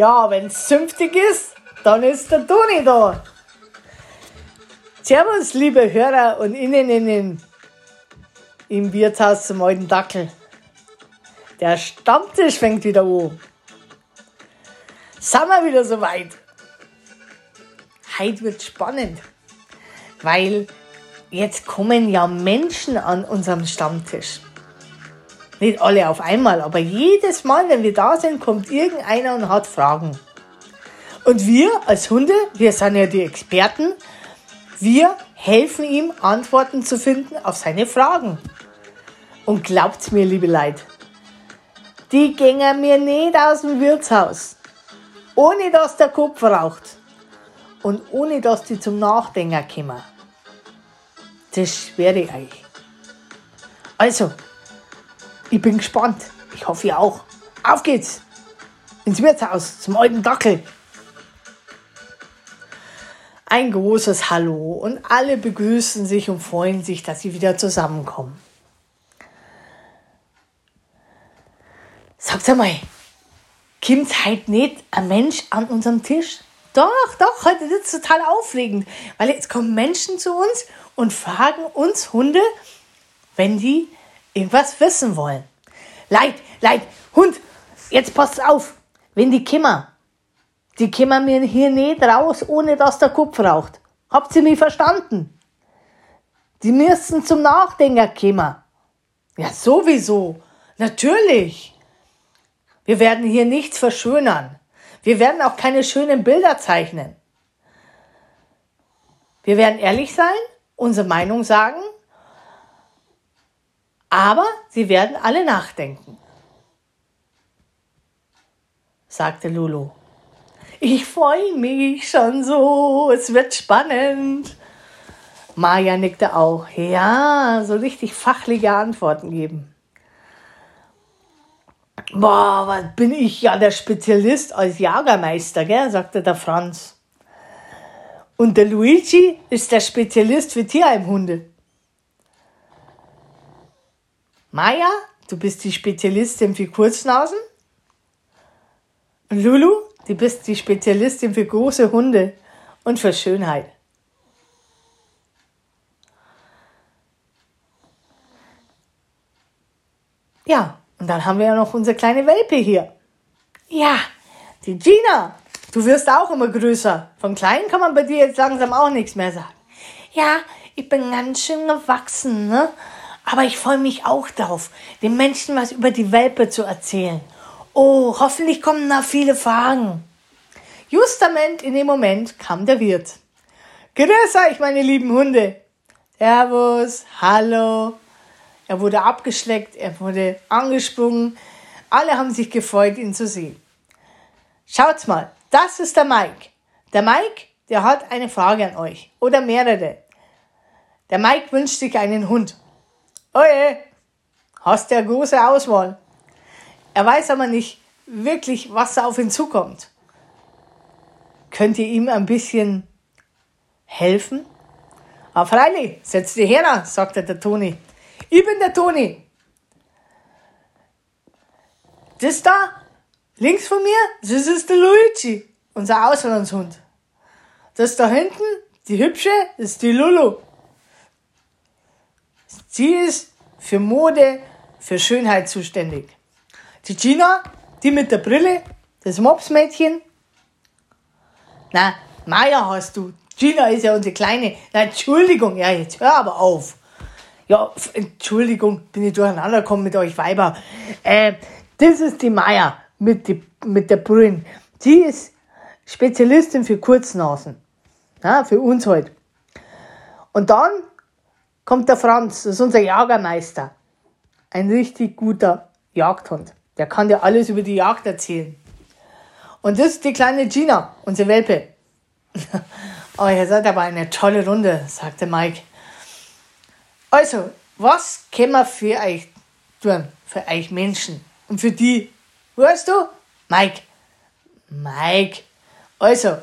Ja, wenn's zünftig ist, dann ist der Toni da. Servus, liebe Hörer und Inneninnen im Wirtshaus zum alten Dackel. Der Stammtisch fängt wieder an. Sind wir wieder soweit? Heute wird spannend, weil jetzt kommen ja Menschen an unserem Stammtisch. Nicht alle auf einmal, aber jedes Mal, wenn wir da sind, kommt irgendeiner und hat Fragen. Und wir als Hunde, wir sind ja die Experten, wir helfen ihm, Antworten zu finden auf seine Fragen. Und glaubt's mir, liebe Leute, die gingen mir nicht aus dem Wirtshaus, ohne dass der Kopf raucht und ohne dass die zum Nachdenken kommen. Das schwöre ich euch. Also, ich bin gespannt. Ich hoffe, ihr auch. Auf geht's! Ins Wirtshaus, zum alten Dackel. Ein großes Hallo und alle begrüßen sich und freuen sich, dass sie wieder zusammenkommen. Sagt mal, kommt heute nicht ein Mensch an unserem Tisch? Doch, doch, heute ist es total aufregend, weil jetzt kommen Menschen zu uns und fragen uns Hunde, wenn die irgendwas wissen wollen. Leid, Leid, Hund, jetzt passt auf, wenn die Kimmer, die kommen mir hier nicht raus, ohne dass der Kopf raucht. Habt ihr mich verstanden? Die müssen zum Nachdenken kommen. Ja, sowieso. Natürlich. Wir werden hier nichts verschönern. Wir werden auch keine schönen Bilder zeichnen. Wir werden ehrlich sein, unsere Meinung sagen, aber sie werden alle nachdenken, sagte Lulu. Ich freue mich schon so, es wird spannend. Maja nickte auch. Ja, so richtig fachliche Antworten geben. Boah, was bin ich ja der Spezialist als Jagermeister, gell? sagte der Franz. Und der Luigi ist der Spezialist für Tierheimhunde. Maja, du bist die Spezialistin für Kurznasen. Und Lulu, du bist die Spezialistin für große Hunde und für Schönheit. Ja, und dann haben wir ja noch unsere kleine Welpe hier. Ja, die Gina. Du wirst auch immer größer. Von klein kann man bei dir jetzt langsam auch nichts mehr sagen. Ja, ich bin ganz schön gewachsen, ne? Aber ich freue mich auch darauf, den Menschen was über die Welpe zu erzählen. Oh, hoffentlich kommen da viele Fragen. Justament in dem Moment kam der Wirt. Grüß euch, meine lieben Hunde. Servus, hallo. Er wurde abgeschleckt, er wurde angesprungen. Alle haben sich gefreut, ihn zu sehen. Schaut's mal, das ist der Mike. Der Mike, der hat eine Frage an euch oder mehrere. Der Mike wünscht sich einen Hund. Oje, hast eine große Auswahl. Er weiß aber nicht wirklich, was auf ihn zukommt. Könnt ihr ihm ein bisschen helfen? Aber freilich, setz dich her, sagte der Toni. Ich bin der Toni. Das da, links von mir, das ist der Luigi, unser Auslandshund. Das da hinten, die hübsche, ist die Lulu. Sie ist für Mode, für Schönheit zuständig. Die Gina, die mit der Brille, das Mopsmädchen. Na, Maya hast du. Gina ist ja unsere Kleine. Na, Entschuldigung, ja, jetzt hör aber auf. Ja, Entschuldigung, bin ich durcheinander gekommen mit euch Weiber. Äh, das ist die Maya mit, die, mit der Brille. Sie ist Spezialistin für Kurznasen. Ja, für uns halt. Und dann kommt der Franz, das ist unser Jagermeister. Ein richtig guter Jagdhund. Der kann dir alles über die Jagd erzählen. Und das ist die kleine Gina, unsere Welpe. oh, ihr seid aber eine tolle Runde, sagte Mike. Also, was können wir für euch tun? Für euch Menschen. Und für die. Hörst du? Mike. Mike. Also,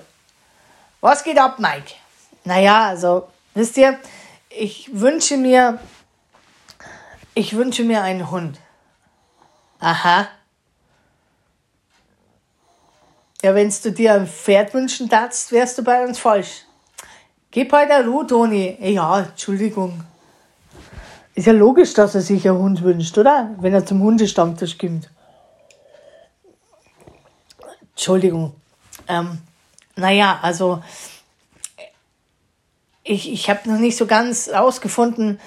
was geht ab, Mike? Naja, also, wisst ihr, ich wünsche mir, ich wünsche mir einen Hund. Aha. Ja, wenn du dir ein Pferd wünschen darfst, wärst du bei uns falsch. Gib halt eine Ruhe, Toni. Ja, Entschuldigung. Ist ja logisch, dass er sich einen Hund wünscht, oder? Wenn er zum Hundestammtisch kommt. Entschuldigung. Ähm, naja, also ich, ich habe noch nicht so ganz rausgefunden,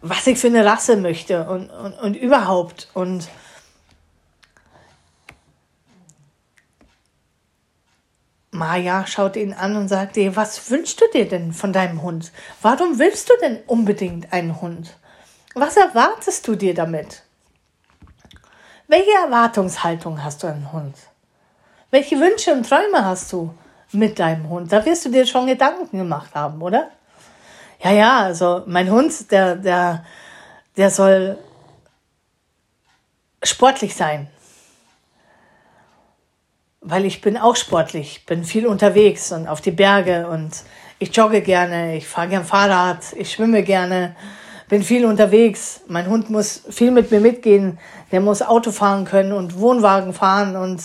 was ich für eine Rasse möchte und, und, und überhaupt. Und Maja schaut ihn an und sagt ihr, was wünschst du dir denn von deinem Hund? Warum willst du denn unbedingt einen Hund? Was erwartest du dir damit? Welche Erwartungshaltung hast du an einen Hund? Welche Wünsche und Träume hast du mit deinem Hund? Da wirst du dir schon Gedanken gemacht haben, oder? Ja, ja, also mein Hund, der, der, der soll sportlich sein weil ich bin auch sportlich, bin viel unterwegs und auf die Berge und ich jogge gerne, ich fahre gern Fahrrad, ich schwimme gerne, bin viel unterwegs. Mein Hund muss viel mit mir mitgehen, der muss Auto fahren können und Wohnwagen fahren und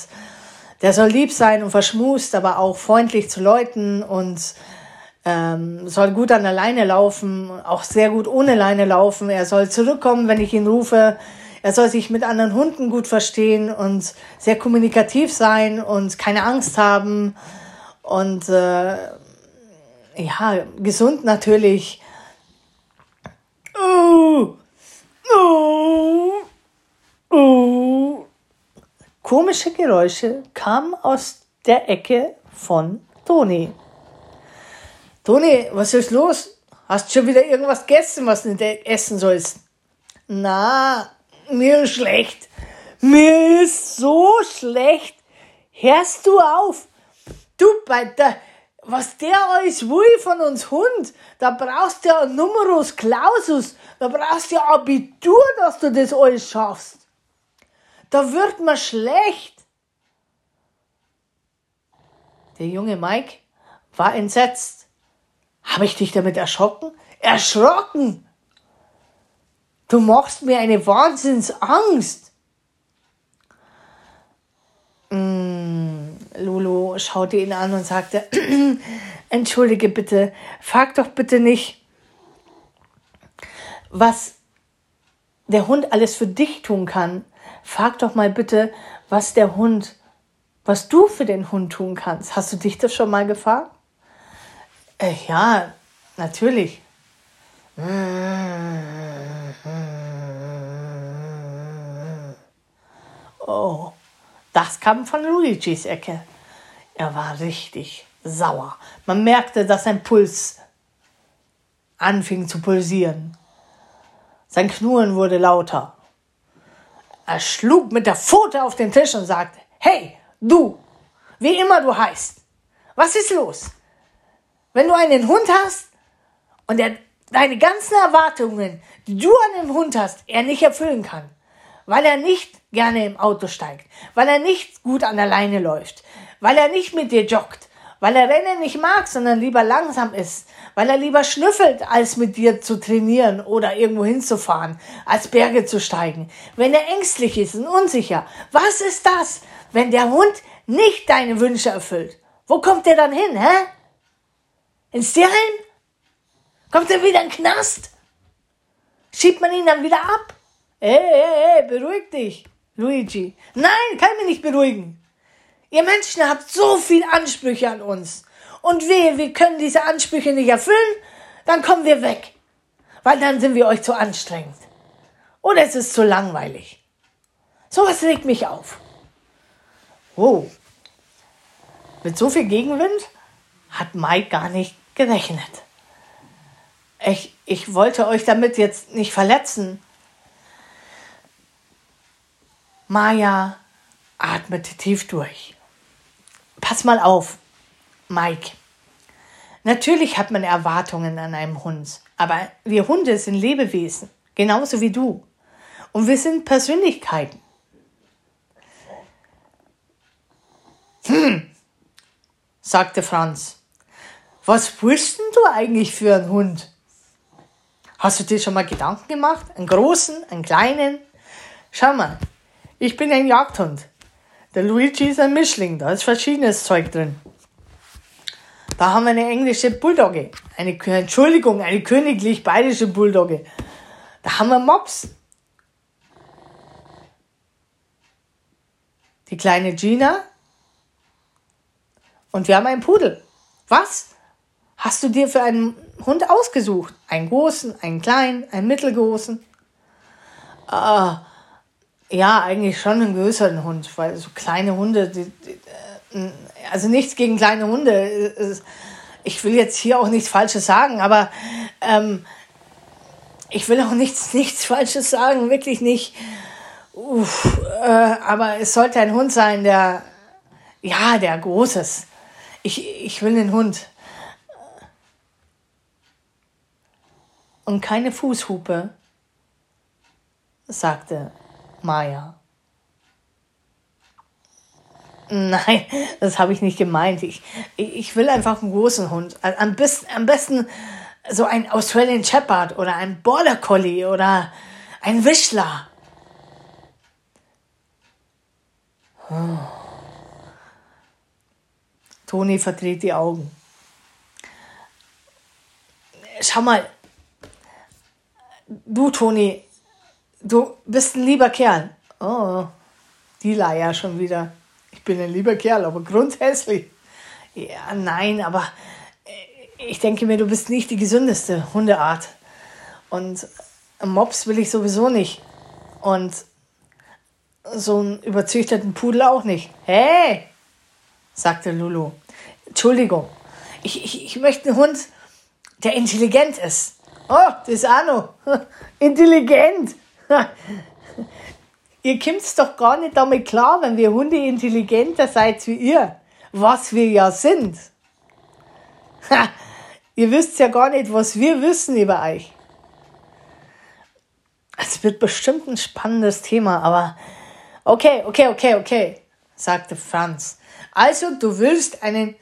der soll lieb sein und verschmust, aber auch freundlich zu Leuten und ähm, soll gut an der Leine laufen, auch sehr gut ohne Leine laufen. Er soll zurückkommen, wenn ich ihn rufe. Er soll sich mit anderen Hunden gut verstehen und sehr kommunikativ sein und keine Angst haben und äh, ja, gesund natürlich. Oh, oh, oh. Komische Geräusche kamen aus der Ecke von Toni. Toni, was ist los? Hast du schon wieder irgendwas gegessen, was du nicht essen sollst? Na, mir ist schlecht. Mir ist so schlecht. Hörst du auf? Du, bei der, was der alles will von uns Hund, da brauchst du ja Numerus Clausus, da brauchst du ja Abitur, dass du das alles schaffst. Da wird man schlecht. Der junge Mike war entsetzt. Habe ich dich damit erschrocken? Erschrocken! Du machst mir eine Wahnsinnsangst. Mm, Lulu schaute ihn an und sagte, entschuldige bitte, frag doch bitte nicht, was der Hund alles für dich tun kann. Frag doch mal bitte, was der Hund, was du für den Hund tun kannst. Hast du dich das schon mal gefragt? Äh, ja, natürlich. Oh, das kam von Luigis Ecke. Er war richtig sauer. Man merkte, dass sein Puls anfing zu pulsieren. Sein Knurren wurde lauter. Er schlug mit der Pfote auf den Tisch und sagte, Hey, du, wie immer du heißt, was ist los? Wenn du einen Hund hast und er deine ganzen Erwartungen, die du an den Hund hast, er nicht erfüllen kann, weil er nicht gerne im Auto steigt, weil er nicht gut an der Leine läuft, weil er nicht mit dir joggt, weil er Rennen nicht mag, sondern lieber langsam ist, weil er lieber schnüffelt, als mit dir zu trainieren oder irgendwo hinzufahren, als Berge zu steigen, wenn er ängstlich ist und unsicher. Was ist das, wenn der Hund nicht deine Wünsche erfüllt? Wo kommt der dann hin, hä? Ins Tierheim? Kommt er wieder in den Knast? Schiebt man ihn dann wieder ab? Ey, ey, ey, beruhig dich, Luigi. Nein, kann mich nicht beruhigen. Ihr Menschen habt so viel Ansprüche an uns. Und wehe, wir können diese Ansprüche nicht erfüllen, dann kommen wir weg. Weil dann sind wir euch zu anstrengend. Oder es ist zu langweilig. Sowas regt mich auf. Oh. Mit so viel Gegenwind hat Mike gar nicht gerechnet. Ich, ich wollte euch damit jetzt nicht verletzen. Maja atmete tief durch. Pass mal auf, Mike. Natürlich hat man Erwartungen an einem Hund, aber wir Hunde sind Lebewesen, genauso wie du. Und wir sind Persönlichkeiten. Hm, sagte Franz. Was willst denn du eigentlich für einen Hund? Hast du dir schon mal Gedanken gemacht? Einen großen, einen kleinen? Schau mal, ich bin ein Jagdhund. Der Luigi ist ein Mischling, da ist verschiedenes Zeug drin. Da haben wir eine englische Bulldogge. Eine, Entschuldigung, eine königlich bayerische Bulldogge. Da haben wir Mops. Die kleine Gina. Und wir haben einen Pudel. Was hast du dir für einen Hund ausgesucht? Einen großen, einen kleinen, einen mittelgroßen? Ah, ja, eigentlich schon einen größeren Hund, weil so kleine Hunde, die, die, äh, also nichts gegen kleine Hunde. Ich will jetzt hier auch nichts Falsches sagen, aber ähm, ich will auch nichts, nichts Falsches sagen, wirklich nicht. Uff, äh, aber es sollte ein Hund sein, der, ja, der Großes. Ich, ich will einen Hund. Und keine Fußhupe, sagte Maya. Nein, das habe ich nicht gemeint. Ich, ich will einfach einen großen Hund. Am besten, am besten so ein Australian Shepherd oder ein Border Collie oder ein Wischler. Toni verdreht die Augen. Schau mal, du Toni, du bist ein lieber Kerl. Oh, die Leier schon wieder. Ich bin ein lieber Kerl, aber grundsätzlich. Ja, nein, aber äh, ich denke mir, du bist nicht die gesündeste Hundeart. Und Mops will ich sowieso nicht. Und so einen überzüchteten Pudel auch nicht. Hey, sagte Lulu. Entschuldigung, ich, ich, ich möchte einen Hund, der intelligent ist. Oh, das ist noch. intelligent. ihr kommt doch gar nicht damit klar, wenn wir Hunde intelligenter seid wie ihr. Was wir ja sind. ihr wisst ja gar nicht, was wir wissen über euch. Es wird bestimmt ein spannendes Thema, aber okay, okay, okay, okay, sagte Franz. Also, du willst einen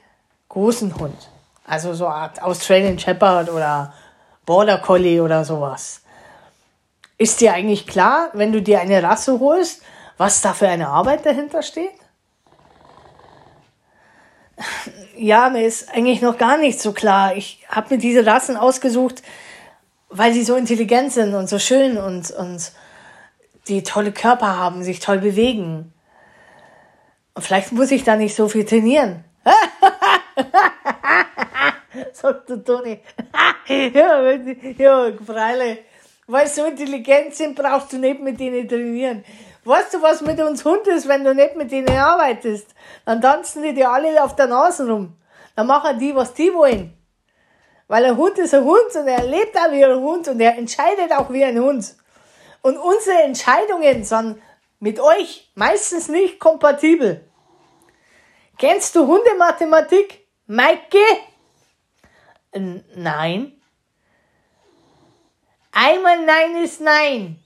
großen Hund. Also so eine Art Australian Shepherd oder Border Collie oder sowas. Ist dir eigentlich klar, wenn du dir eine Rasse holst, was da für eine Arbeit dahinter steht? Ja, mir ist eigentlich noch gar nicht so klar. Ich habe mir diese Rassen ausgesucht, weil sie so intelligent sind und so schön und, und die tolle Körper haben, sich toll bewegen. Und vielleicht muss ich da nicht so viel trainieren. sagte Toni. ja, ja, Freile. Weil so intelligent sind, brauchst du nicht mit ihnen trainieren. Weißt du, was mit uns Hund ist, wenn du nicht mit ihnen arbeitest? Dann tanzen die dir alle auf der Nase rum. Dann machen die, was die wollen. Weil ein Hund ist ein Hund und er lebt auch wie ein Hund und er entscheidet auch wie ein Hund. Und unsere Entscheidungen sind mit euch meistens nicht kompatibel. Kennst du Hundemathematik? Maike? Nein. Einmal Nein ist Nein.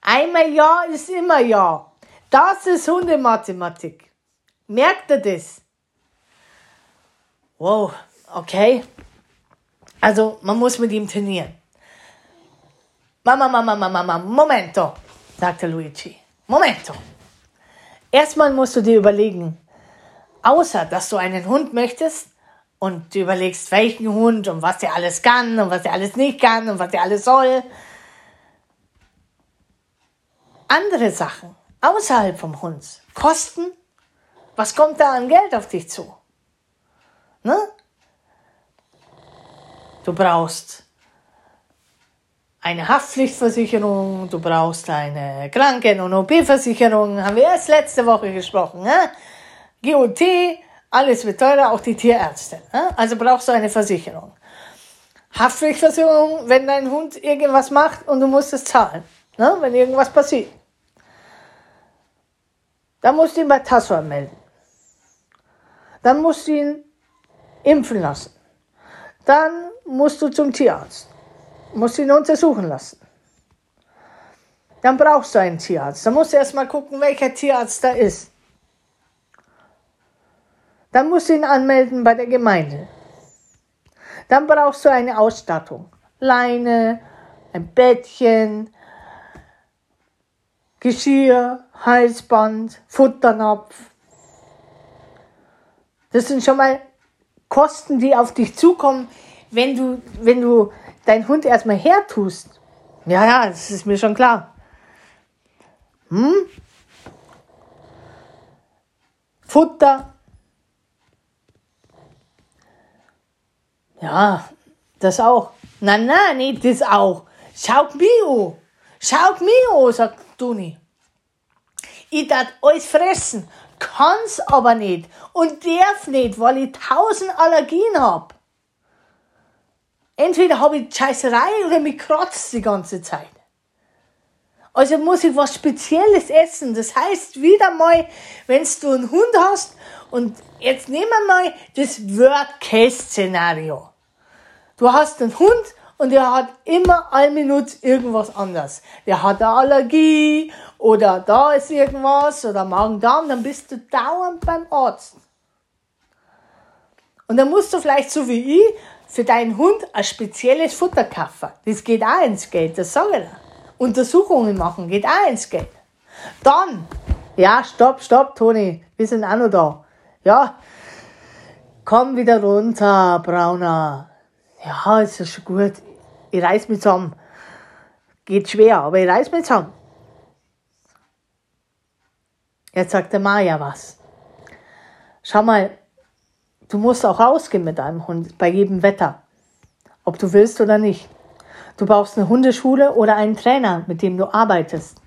Einmal Ja ist immer Ja. Das ist Hundemathematik. Merkt ihr das? Wow, okay. Also, man muss mit ihm trainieren. Mama, Mama, Mama, Mama, Momento, sagte Luigi. Momento. Erstmal musst du dir überlegen, außer dass du einen Hund möchtest und du überlegst, welchen Hund und was der alles kann und was der alles nicht kann und was der alles soll. Andere Sachen außerhalb vom Hund. Kosten. Was kommt da an Geld auf dich zu? Ne? Du brauchst eine Haftpflichtversicherung, du brauchst eine Kranken- und OP-Versicherung, haben wir erst letzte Woche gesprochen. Ne? GOT, alles wird teurer, auch die Tierärzte. Also brauchst du eine Versicherung. Haftpflichtversicherung, wenn dein Hund irgendwas macht und du musst es zahlen, ne? wenn irgendwas passiert. Dann musst du ihn bei Tasso melden. Dann musst du ihn impfen lassen. Dann musst du zum Tierarzt. Musst ihn untersuchen lassen. Dann brauchst du einen Tierarzt. Dann musst du erstmal gucken, welcher Tierarzt da ist. Dann musst du ihn anmelden bei der Gemeinde. Dann brauchst du eine Ausstattung. Leine, ein Bettchen, Geschirr, Halsband, Futternapf. Das sind schon mal Kosten, die auf dich zukommen, wenn du, wenn du deinen Hund erstmal hertust. Ja, ja, das ist mir schon klar. Hm? Futter. Ja, das auch. Na, na, nicht das auch. Schaut mich an. Schaut mich an, sagt Toni. Ich darf alles fressen, kann's aber nicht und darf nicht, weil ich tausend Allergien hab. Entweder habe ich Scheißerei oder mich kratzt die ganze Zeit. Also muss ich was Spezielles essen. Das heißt, wieder mal, wenn du einen Hund hast, und jetzt nehmen wir mal das Worst-Case-Szenario. Du hast einen Hund und der hat immer eine Minute irgendwas anderes. Der hat eine Allergie oder da ist irgendwas oder Magen-Darm, dann bist du dauernd beim Arzt. Und dann musst du vielleicht so wie ich für deinen Hund ein spezielles Futter kaufen. Das geht auch ins Geld, das sage ich dir. Untersuchungen machen geht auch ins Geld. Dann, ja, stopp, stopp, Toni, wir sind auch noch da. Ja, komm wieder runter, Brauner. Ja, ist ja schon gut. Ich reiß mich zusammen. Geht schwer, aber ich reiß mich zusammen. Jetzt sagt der Maja was. Schau mal, du musst auch rausgehen mit deinem Hund bei jedem Wetter. Ob du willst oder nicht. Du brauchst eine Hundeschule oder einen Trainer, mit dem du arbeitest.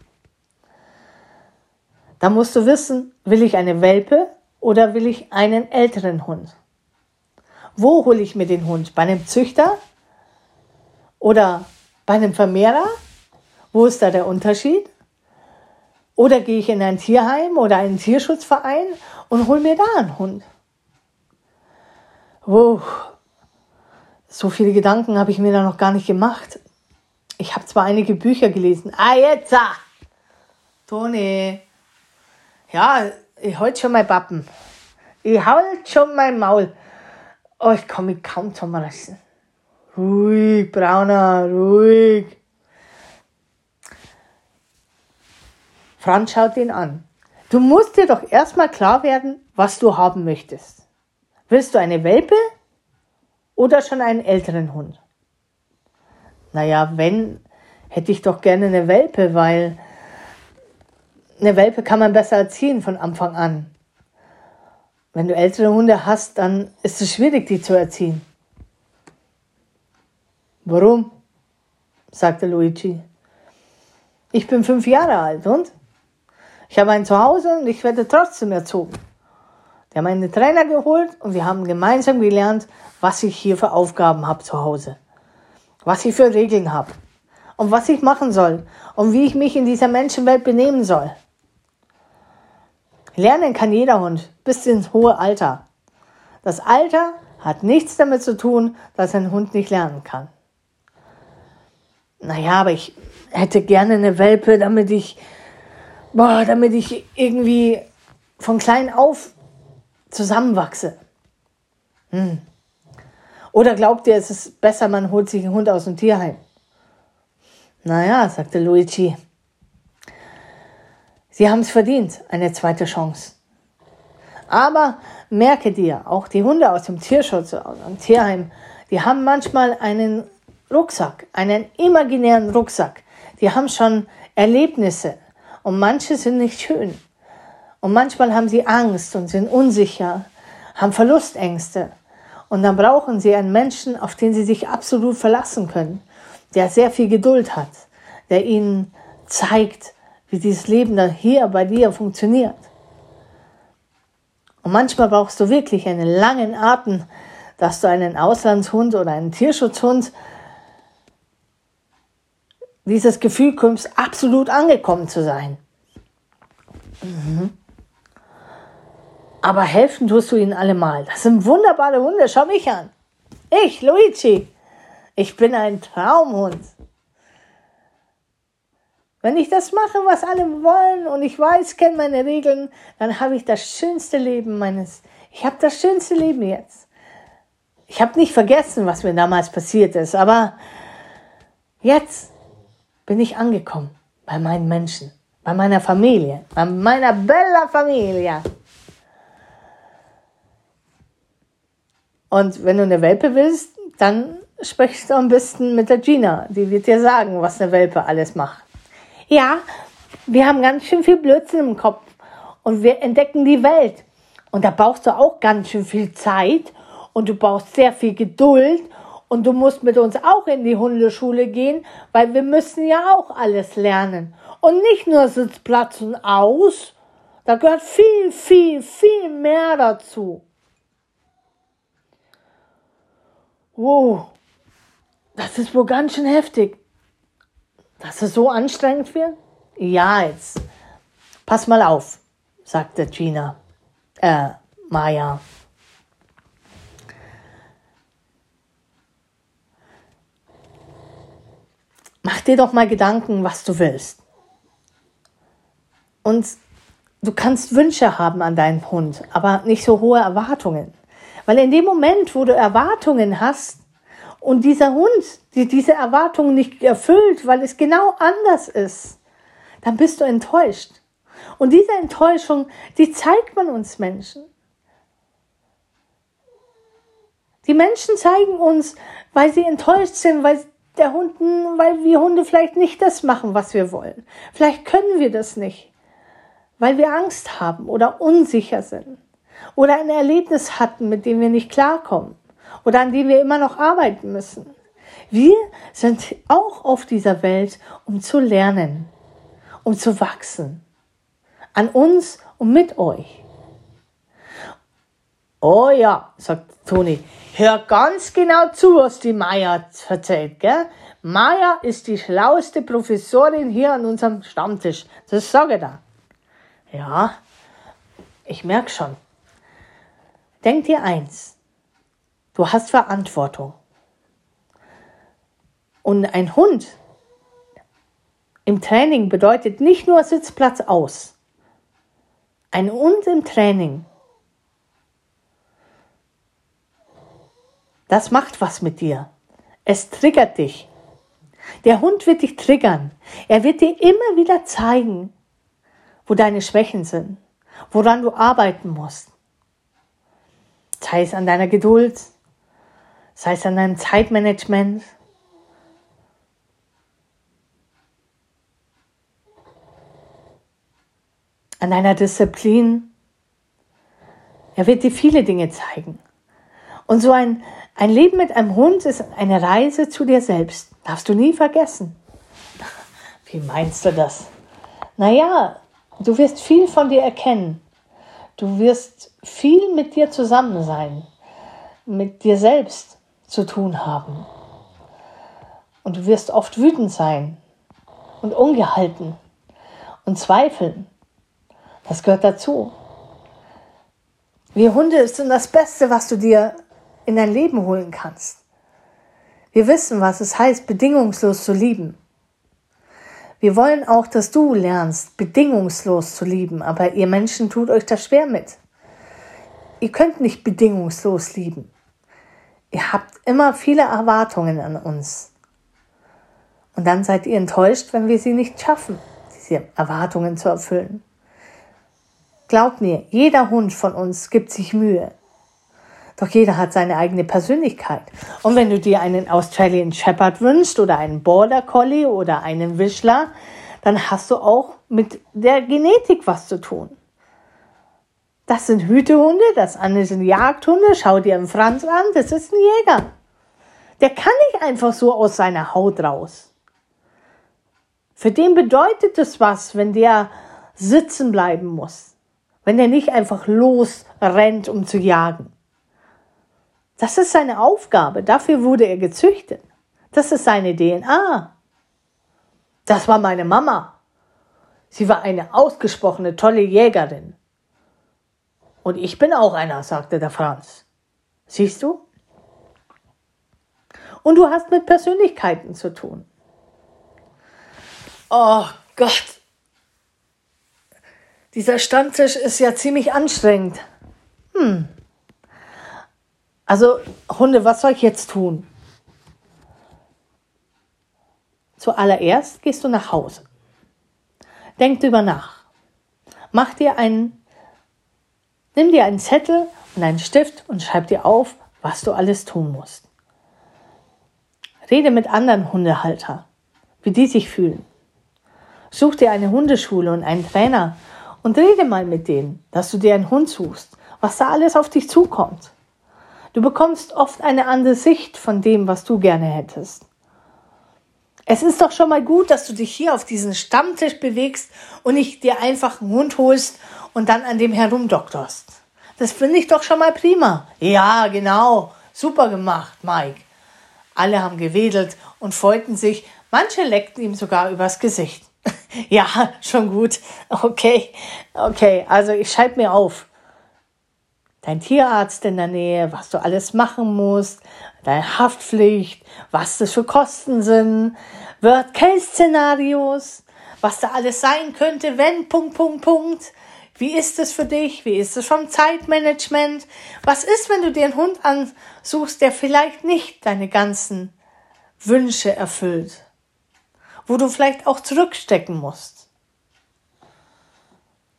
Da musst du wissen, will ich eine Welpe oder will ich einen älteren Hund? Wo hole ich mir den Hund? Bei einem Züchter oder bei einem Vermehrer? Wo ist da der Unterschied? Oder gehe ich in ein Tierheim oder einen Tierschutzverein und hole mir da einen Hund? Wow, so viele Gedanken habe ich mir da noch gar nicht gemacht. Ich habe zwar einige Bücher gelesen. Ah, jetzt! Ah. Toni. Ja, ich halte schon mein Pappen. Ich halte schon mein Maul. Oh, ich kann mich kaum zusammenreißen. Ruhig, Brauner, ruhig. Franz schaut ihn an. Du musst dir doch erstmal klar werden, was du haben möchtest. Willst du eine Welpe oder schon einen älteren Hund? Naja, wenn, hätte ich doch gerne eine Welpe, weil eine Welpe kann man besser erziehen von Anfang an. Wenn du ältere Hunde hast, dann ist es schwierig, die zu erziehen. Warum? sagte Luigi. Ich bin fünf Jahre alt und? Ich habe ein Zuhause und ich werde trotzdem erzogen. Wir haben einen Trainer geholt und wir haben gemeinsam gelernt, was ich hier für Aufgaben habe zu Hause. Was ich für Regeln habe. Und was ich machen soll. Und wie ich mich in dieser Menschenwelt benehmen soll. Lernen kann jeder Hund bis ins hohe Alter. Das Alter hat nichts damit zu tun, dass ein Hund nicht lernen kann naja, aber ich hätte gerne eine Welpe, damit ich, boah, damit ich irgendwie von klein auf zusammenwachse. Hm. Oder glaubt ihr, es ist besser, man holt sich einen Hund aus dem Tierheim? Naja, sagte Luigi. Sie haben es verdient, eine zweite Chance. Aber merke dir, auch die Hunde aus dem Tierschutz, aus dem Tierheim, die haben manchmal einen Rucksack, einen imaginären Rucksack. Die haben schon Erlebnisse und manche sind nicht schön. Und manchmal haben sie Angst und sind unsicher, haben Verlustängste. Und dann brauchen sie einen Menschen, auf den sie sich absolut verlassen können, der sehr viel Geduld hat, der ihnen zeigt, wie dieses Leben da hier bei dir funktioniert. Und manchmal brauchst du wirklich einen langen Atem, dass du einen Auslandshund oder einen Tierschutzhund dieses Gefühl kommst, absolut angekommen zu sein. Mhm. Aber helfen tust du ihnen allemal. Das sind wunderbare Hunde. Schau mich an. Ich, Luigi. Ich bin ein Traumhund. Wenn ich das mache, was alle wollen und ich weiß, kenne meine Regeln, dann habe ich das schönste Leben meines. Ich habe das schönste Leben jetzt. Ich habe nicht vergessen, was mir damals passiert ist, aber jetzt bin ich angekommen bei meinen Menschen, Bei meiner Familie, bei meiner bella Familie. Und wenn du eine Welpe willst, dann sprichst du am besten mit der Gina. Die wird dir sagen, was eine Welpe alles macht. Ja, wir haben ganz schön viel Blödsinn im Kopf und wir entdecken die Welt. Und da brauchst du auch ganz schön viel Zeit und du brauchst sehr viel Geduld und du musst mit uns auch in die Hundeschule gehen, weil wir müssen ja auch alles lernen. Und nicht nur Sitzplatz und aus, da gehört viel, viel, viel mehr dazu. Wow, das ist wohl ganz schön heftig. Dass es so anstrengend wird? Ja, jetzt. Pass mal auf, sagte Gina. Äh, Maya. Mach dir doch mal Gedanken, was du willst. Und du kannst Wünsche haben an deinen Hund, aber nicht so hohe Erwartungen. Weil in dem Moment, wo du Erwartungen hast und dieser Hund die diese Erwartungen nicht erfüllt, weil es genau anders ist, dann bist du enttäuscht. Und diese Enttäuschung, die zeigt man uns Menschen. Die Menschen zeigen uns, weil sie enttäuscht sind, weil der Hunden, weil wir Hunde vielleicht nicht das machen, was wir wollen. Vielleicht können wir das nicht, weil wir Angst haben oder unsicher sind oder ein Erlebnis hatten, mit dem wir nicht klarkommen oder an dem wir immer noch arbeiten müssen. Wir sind auch auf dieser Welt, um zu lernen, um zu wachsen. An uns und mit euch. Oh ja, sagt Toni, hör ganz genau zu, was die Maya erzählt, gell? Maya ist die schlauste Professorin hier an unserem Stammtisch. Das sage ich da. Ja, ich merke schon. Denk dir eins. Du hast Verantwortung. Und ein Hund im Training bedeutet nicht nur Sitzplatz aus. Ein Hund im Training, das macht was mit dir. Es triggert dich. Der Hund wird dich triggern. Er wird dir immer wieder zeigen, wo deine Schwächen sind, woran du arbeiten musst. Sei es an deiner Geduld, sei es an deinem Zeitmanagement. An deiner Disziplin. Er wird dir viele Dinge zeigen. Und so ein, ein Leben mit einem Hund ist eine Reise zu dir selbst. Darfst du nie vergessen. Wie meinst du das? Naja, du wirst viel von dir erkennen. Du wirst viel mit dir zusammen sein, mit dir selbst zu tun haben. Und du wirst oft wütend sein und ungehalten und zweifeln. Das gehört dazu. Wir Hunde sind das Beste, was du dir in dein Leben holen kannst. Wir wissen, was es heißt, bedingungslos zu lieben. Wir wollen auch, dass du lernst, bedingungslos zu lieben, aber ihr Menschen tut euch das schwer mit. Ihr könnt nicht bedingungslos lieben. Ihr habt immer viele Erwartungen an uns. Und dann seid ihr enttäuscht, wenn wir sie nicht schaffen, diese Erwartungen zu erfüllen. Glaubt mir, jeder Hund von uns gibt sich Mühe. Doch jeder hat seine eigene Persönlichkeit. Und wenn du dir einen Australian Shepherd wünschst oder einen Border Collie oder einen Wischler, dann hast du auch mit der Genetik was zu tun. Das sind Hütehunde, das andere sind Jagdhunde. Schau dir einen Franz an, das ist ein Jäger. Der kann nicht einfach so aus seiner Haut raus. Für den bedeutet es was, wenn der sitzen bleiben muss. Wenn der nicht einfach losrennt, um zu jagen. Das ist seine Aufgabe. Dafür wurde er gezüchtet. Das ist seine DNA. Das war meine Mama. Sie war eine ausgesprochene tolle Jägerin. Und ich bin auch einer, sagte der Franz. Siehst du? Und du hast mit Persönlichkeiten zu tun. Oh Gott. Dieser Stammtisch ist ja ziemlich anstrengend. Hm. Also, Hunde, was soll ich jetzt tun? Zuallererst gehst du nach Hause. Denk drüber nach. Mach dir einen, nimm dir einen Zettel und einen Stift und schreib dir auf, was du alles tun musst. Rede mit anderen Hundehalter, wie die sich fühlen. Such dir eine Hundeschule und einen Trainer und rede mal mit denen, dass du dir einen Hund suchst, was da alles auf dich zukommt. Du bekommst oft eine andere Sicht von dem, was du gerne hättest. Es ist doch schon mal gut, dass du dich hier auf diesen Stammtisch bewegst und nicht dir einfach einen Hund holst und dann an dem herumdoktorst. Das finde ich doch schon mal prima. Ja, genau. Super gemacht, Mike. Alle haben gewedelt und freuten sich. Manche leckten ihm sogar übers Gesicht. ja, schon gut. Okay, okay. Also ich schreibe mir auf dein Tierarzt in der Nähe, was du alles machen musst, deine Haftpflicht, was das für Kosten sind, Worst-Case-Szenarios, was da alles sein könnte, wenn, Punkt, Punkt, Punkt. Wie ist es für dich? Wie ist es vom Zeitmanagement? Was ist, wenn du dir einen Hund ansuchst, der vielleicht nicht deine ganzen Wünsche erfüllt? Wo du vielleicht auch zurückstecken musst?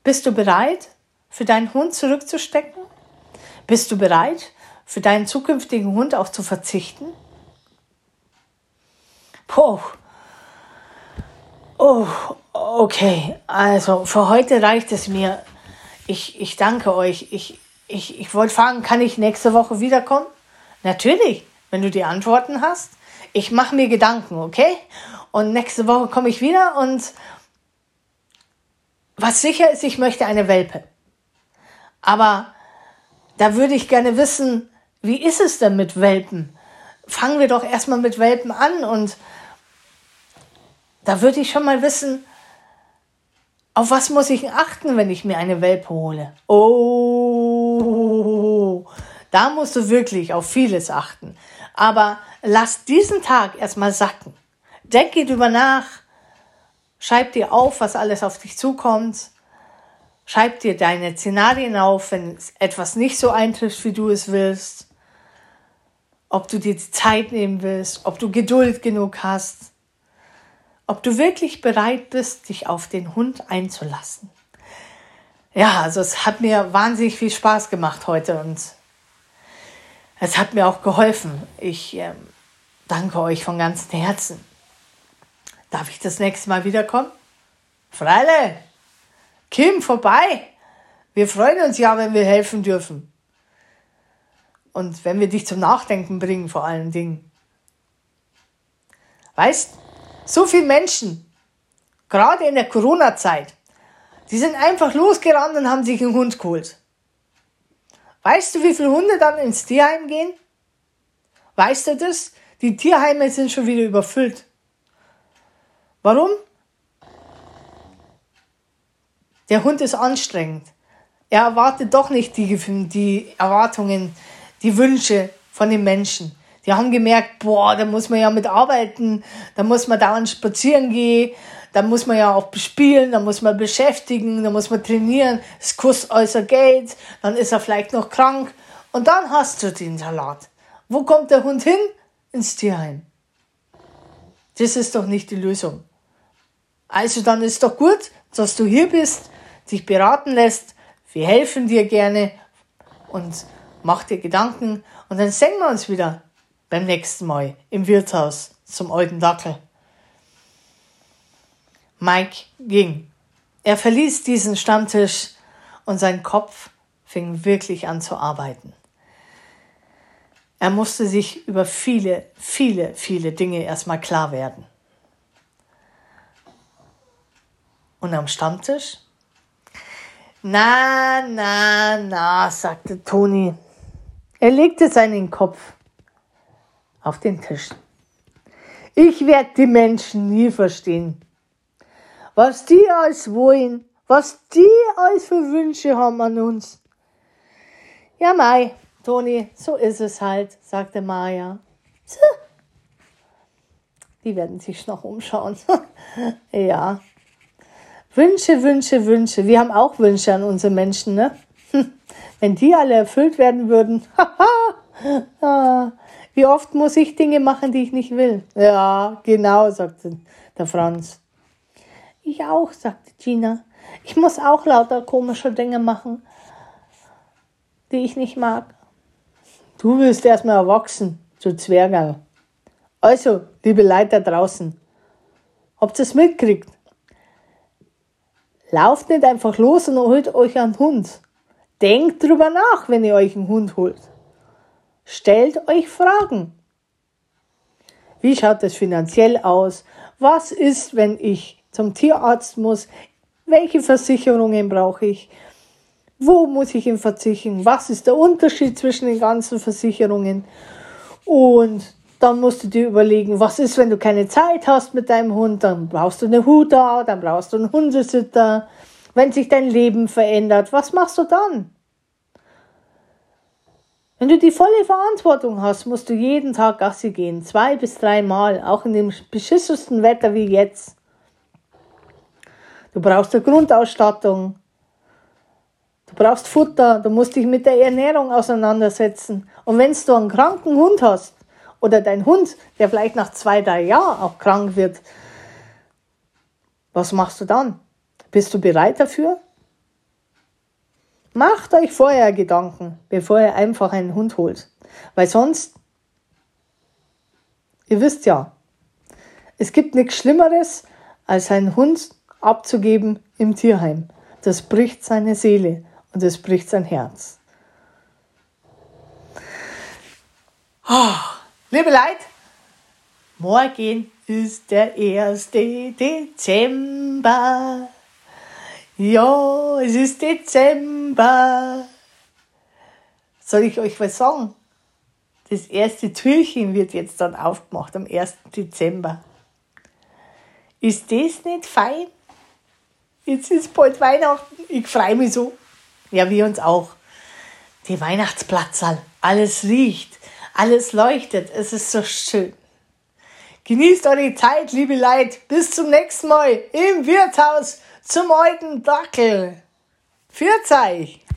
Bist du bereit, für deinen Hund zurückzustecken? Bist du bereit, für deinen zukünftigen Hund auch zu verzichten? Puh. Oh, okay. Also für heute reicht es mir. Ich, ich danke euch. Ich, ich, ich wollte fragen, kann ich nächste Woche wiederkommen? Natürlich, wenn du die Antworten hast. Ich mache mir Gedanken, okay? Und nächste Woche komme ich wieder und was sicher ist, ich möchte eine Welpe. Aber da würde ich gerne wissen, wie ist es denn mit Welpen? Fangen wir doch erstmal mit Welpen an und da würde ich schon mal wissen, auf was muss ich achten, wenn ich mir eine Welpe hole? Oh, da musst du wirklich auf vieles achten. Aber lass diesen Tag erstmal sacken. Denke drüber nach. Schreib dir auf, was alles auf dich zukommt. Schreib dir deine Szenarien auf, wenn etwas nicht so eintrifft, wie du es willst. Ob du dir die Zeit nehmen willst, ob du Geduld genug hast. Ob du wirklich bereit bist, dich auf den Hund einzulassen. Ja, also es hat mir wahnsinnig viel Spaß gemacht heute und es hat mir auch geholfen. Ich äh, danke euch von ganzem Herzen. Darf ich das nächste Mal wiederkommen? Freile! Kim, vorbei! Wir freuen uns ja, wenn wir helfen dürfen. Und wenn wir dich zum Nachdenken bringen, vor allen Dingen. Weißt, so viele Menschen, gerade in der Corona-Zeit, die sind einfach losgerannt und haben sich einen Hund geholt. Weißt du, wie viele Hunde dann ins Tierheim gehen? Weißt du das? Die Tierheime sind schon wieder überfüllt. Warum? Der Hund ist anstrengend. Er erwartet doch nicht die, die Erwartungen, die Wünsche von den Menschen. Die haben gemerkt, boah, da muss man ja mitarbeiten, da muss man dauernd spazieren gehen, da muss man ja auch bespielen, da muss man beschäftigen, da muss man trainieren, es kostet äußer Geld, dann ist er vielleicht noch krank und dann hast du den Salat. Wo kommt der Hund hin? Ins Tierheim. Das ist doch nicht die Lösung. Also dann ist doch gut, dass du hier bist dich beraten lässt. Wir helfen dir gerne und mach dir Gedanken und dann sehen wir uns wieder beim nächsten Mal im Wirtshaus zum alten Dackel. Mike ging. Er verließ diesen Stammtisch und sein Kopf fing wirklich an zu arbeiten. Er musste sich über viele, viele, viele Dinge erstmal klar werden. Und am Stammtisch na, na, na, sagte Toni. Er legte seinen Kopf auf den Tisch. Ich werde die Menschen nie verstehen. Was die alles wollen, was die alles für Wünsche haben an uns. Ja, Mai, Toni, so ist es halt, sagte Maja. Die werden sich noch umschauen. ja, Wünsche, Wünsche, Wünsche. Wir haben auch Wünsche an unsere Menschen, ne? Wenn die alle erfüllt werden würden. Ah, wie oft muss ich Dinge machen, die ich nicht will? Ja, genau, sagte der Franz. Ich auch, sagte Gina. Ich muss auch lauter komische Dinge machen, die ich nicht mag. Du wirst erstmal erwachsen, du Zwergerl. Also, liebe Leute da draußen, habt ihr es mitgekriegt? Lauft nicht einfach los und holt euch einen Hund. Denkt drüber nach, wenn ihr euch einen Hund holt. Stellt euch Fragen. Wie schaut es finanziell aus? Was ist, wenn ich zum Tierarzt muss? Welche Versicherungen brauche ich? Wo muss ich ihn verzichten? Was ist der Unterschied zwischen den ganzen Versicherungen? Und dann musst du dir überlegen, was ist, wenn du keine Zeit hast mit deinem Hund? Dann brauchst du eine Huda, dann brauchst du einen Hundesitter. Wenn sich dein Leben verändert, was machst du dann? Wenn du die volle Verantwortung hast, musst du jeden Tag Gassi gehen, zwei bis drei Mal, auch in dem beschissensten Wetter wie jetzt. Du brauchst eine Grundausstattung. Du brauchst Futter, du musst dich mit der Ernährung auseinandersetzen. Und wenn du einen kranken Hund hast, oder dein Hund, der vielleicht nach zwei, drei Jahren auch krank wird, was machst du dann? Bist du bereit dafür? Macht euch vorher Gedanken, bevor ihr einfach einen Hund holt. Weil sonst, ihr wisst ja, es gibt nichts Schlimmeres, als einen Hund abzugeben im Tierheim. Das bricht seine Seele und das bricht sein Herz. Oh. Liebe Leute, morgen ist der 1. Dezember. Ja, es ist Dezember. Soll ich euch was sagen? Das erste Türchen wird jetzt dann aufgemacht am 1. Dezember. Ist das nicht fein? Jetzt ist bald Weihnachten. Ich freue mich so. Ja, wir uns auch. Die Weihnachtsplatzerl. Alles riecht. Alles leuchtet. Es ist so schön. Genießt eure Zeit, liebe Leute. Bis zum nächsten Mal im Wirtshaus zum alten Dackel. Für euch!